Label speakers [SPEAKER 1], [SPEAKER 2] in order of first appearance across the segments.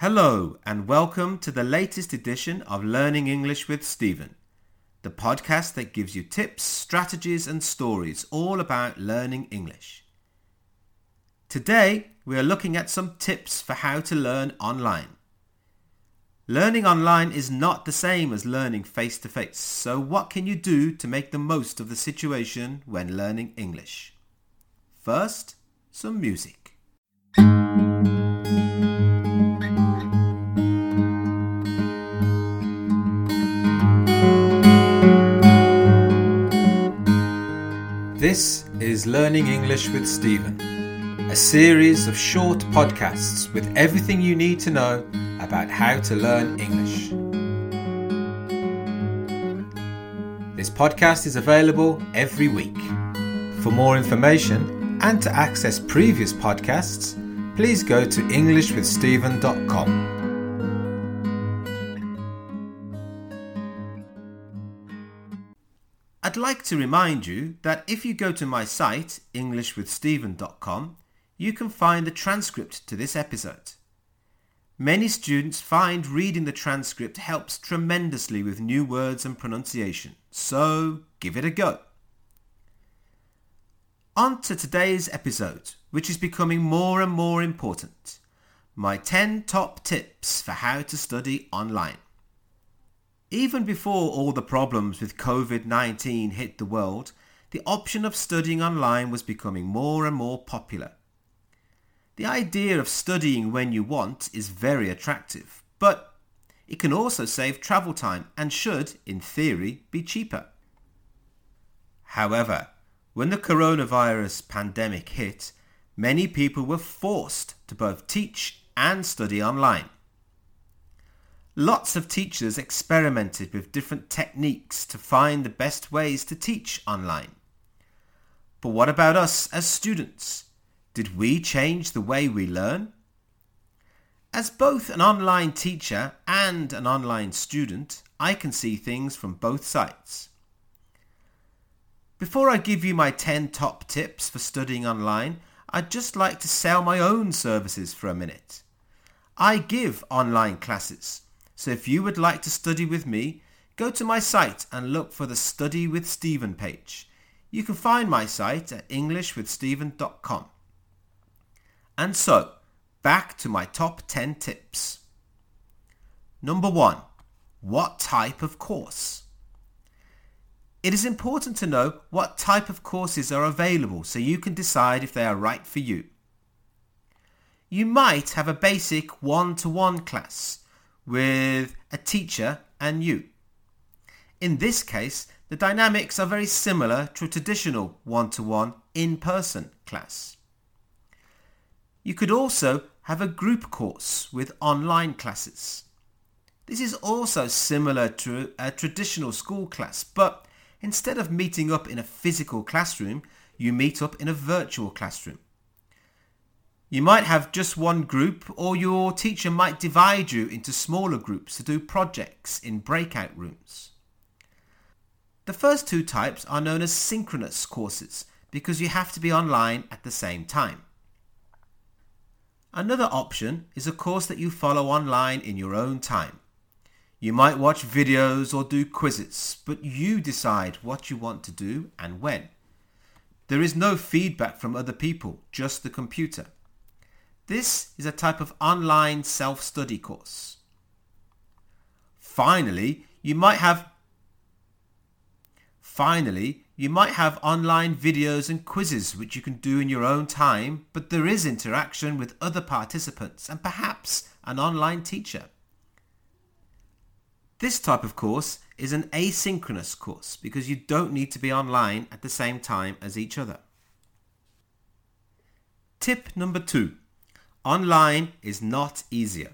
[SPEAKER 1] Hello and welcome to the latest edition of Learning English with Stephen, the podcast that gives you tips, strategies and stories all about learning English. Today we are looking at some tips for how to learn online. Learning online is not the same as learning face to face, so what can you do to make the most of the situation when learning English? First, some music. This is Learning English with Stephen, a series of short podcasts with everything you need to know about how to learn English. This podcast is available every week. For more information and to access previous podcasts, please go to EnglishWithStephen.com. like to remind you that if you go to my site, englishwithstephen.com, you can find the transcript to this episode. Many students find reading the transcript helps tremendously with new words and pronunciation, so give it a go. On to today's episode, which is becoming more and more important. My 10 top tips for how to study online. Even before all the problems with COVID-19 hit the world, the option of studying online was becoming more and more popular. The idea of studying when you want is very attractive, but it can also save travel time and should, in theory, be cheaper. However, when the coronavirus pandemic hit, many people were forced to both teach and study online. Lots of teachers experimented with different techniques to find the best ways to teach online. But what about us as students? Did we change the way we learn? As both an online teacher and an online student, I can see things from both sides. Before I give you my 10 top tips for studying online, I'd just like to sell my own services for a minute. I give online classes so if you would like to study with me, go to my site and look for the Study with Stephen page. You can find my site at englishwithstephen.com. And so, back to my top 10 tips. Number 1. What type of course? It is important to know what type of courses are available so you can decide if they are right for you. You might have a basic one-to-one class with a teacher and you. In this case, the dynamics are very similar to a traditional one-to-one in-person class. You could also have a group course with online classes. This is also similar to a traditional school class, but instead of meeting up in a physical classroom, you meet up in a virtual classroom. You might have just one group or your teacher might divide you into smaller groups to do projects in breakout rooms. The first two types are known as synchronous courses because you have to be online at the same time. Another option is a course that you follow online in your own time. You might watch videos or do quizzes, but you decide what you want to do and when. There is no feedback from other people, just the computer. This is a type of online self-study course. Finally, you might have Finally, you might have online videos and quizzes which you can do in your own time, but there is interaction with other participants and perhaps an online teacher. This type of course is an asynchronous course because you don't need to be online at the same time as each other. Tip number two. Online is not easier.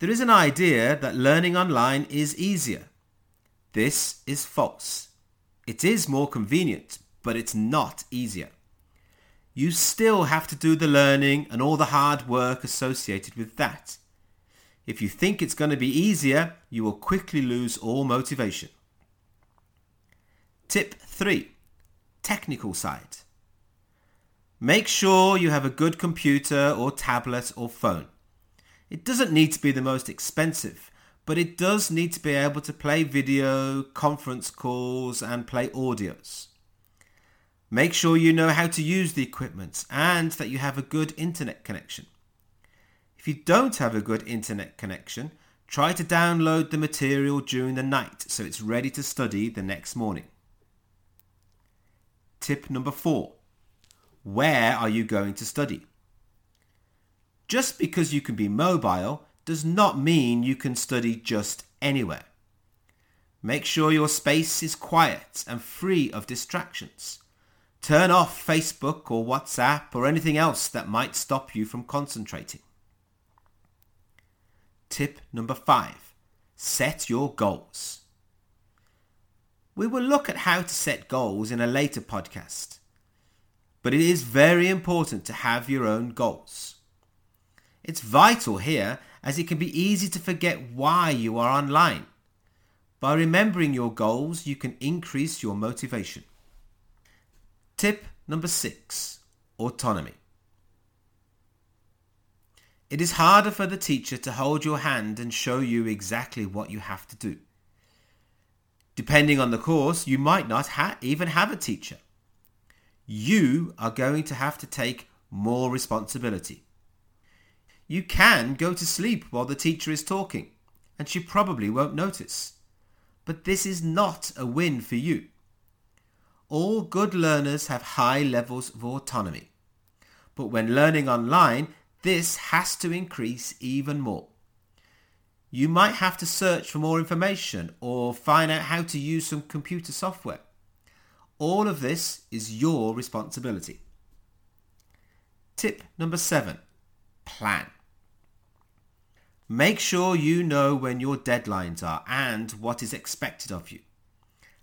[SPEAKER 1] There is an idea that learning online is easier. This is false. It is more convenient, but it's not easier. You still have to do the learning and all the hard work associated with that. If you think it's going to be easier, you will quickly lose all motivation. Tip 3. Technical side. Make sure you have a good computer or tablet or phone. It doesn't need to be the most expensive, but it does need to be able to play video, conference calls and play audios. Make sure you know how to use the equipment and that you have a good internet connection. If you don't have a good internet connection, try to download the material during the night so it's ready to study the next morning. Tip number four. Where are you going to study? Just because you can be mobile does not mean you can study just anywhere. Make sure your space is quiet and free of distractions. Turn off Facebook or WhatsApp or anything else that might stop you from concentrating. Tip number five. Set your goals. We will look at how to set goals in a later podcast. But it is very important to have your own goals. It's vital here as it can be easy to forget why you are online. By remembering your goals, you can increase your motivation. Tip number six, autonomy. It is harder for the teacher to hold your hand and show you exactly what you have to do. Depending on the course, you might not ha- even have a teacher. You are going to have to take more responsibility. You can go to sleep while the teacher is talking, and she probably won't notice. But this is not a win for you. All good learners have high levels of autonomy. But when learning online, this has to increase even more. You might have to search for more information or find out how to use some computer software. All of this is your responsibility. Tip number seven, plan. Make sure you know when your deadlines are and what is expected of you.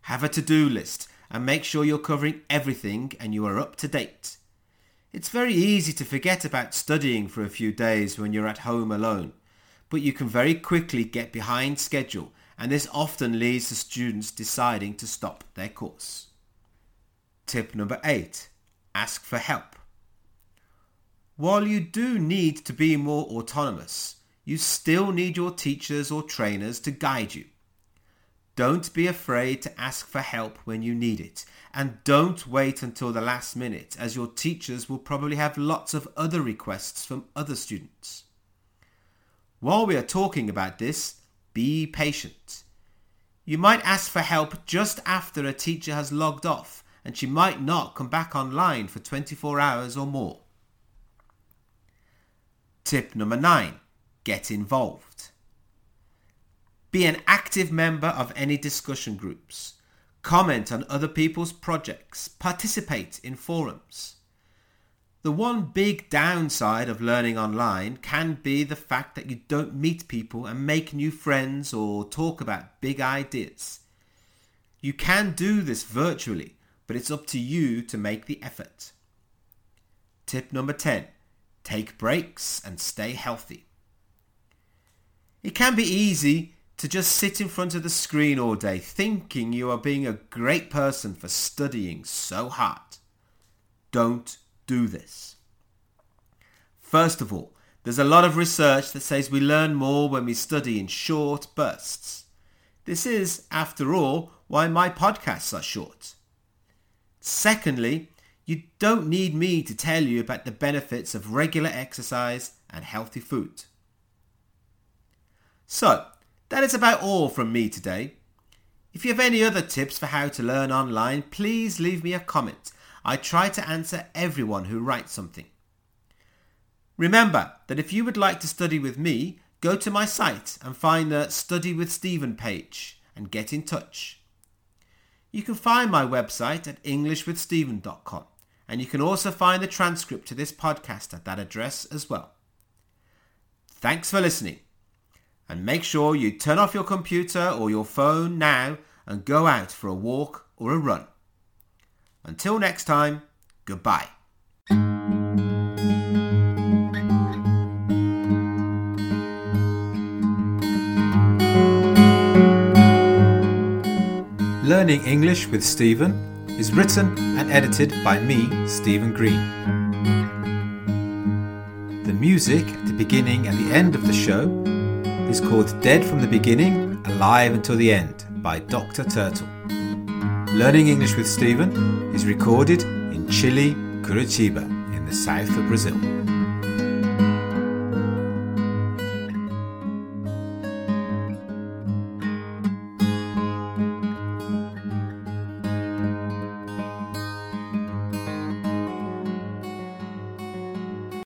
[SPEAKER 1] Have a to-do list and make sure you're covering everything and you are up to date. It's very easy to forget about studying for a few days when you're at home alone, but you can very quickly get behind schedule and this often leads to students deciding to stop their course. Tip number 8. Ask for help. While you do need to be more autonomous, you still need your teachers or trainers to guide you. Don't be afraid to ask for help when you need it. And don't wait until the last minute as your teachers will probably have lots of other requests from other students. While we are talking about this, be patient. You might ask for help just after a teacher has logged off and she might not come back online for 24 hours or more. Tip number 9 get involved. Be an active member of any discussion groups. Comment on other people's projects. Participate in forums. The one big downside of learning online can be the fact that you don't meet people and make new friends or talk about big ideas. You can do this virtually, but it's up to you to make the effort. Tip number 10. Take breaks and stay healthy. It can be easy to just sit in front of the screen all day thinking you are being a great person for studying so hard. Don't do this. First of all, there's a lot of research that says we learn more when we study in short bursts. This is, after all, why my podcasts are short. Secondly, you don't need me to tell you about the benefits of regular exercise and healthy food. So, that is about all from me today. If you have any other tips for how to learn online, please leave me a comment. I try to answer everyone who writes something. Remember that if you would like to study with me, go to my site and find the Study with Stephen page and get in touch. You can find my website at englishwithstephen.com and you can also find the transcript to this podcast at that address as well. Thanks for listening and make sure you turn off your computer or your phone now and go out for a walk or a run. Until next time, goodbye. Learning English with Stephen is written and edited by me, Stephen Green The music at the beginning and the end of the show is called Dead from the Beginning, Alive Until the End by Dr. Turtle. Learning English with Stephen is recorded in chilly, Curitiba, in the south of Brazil.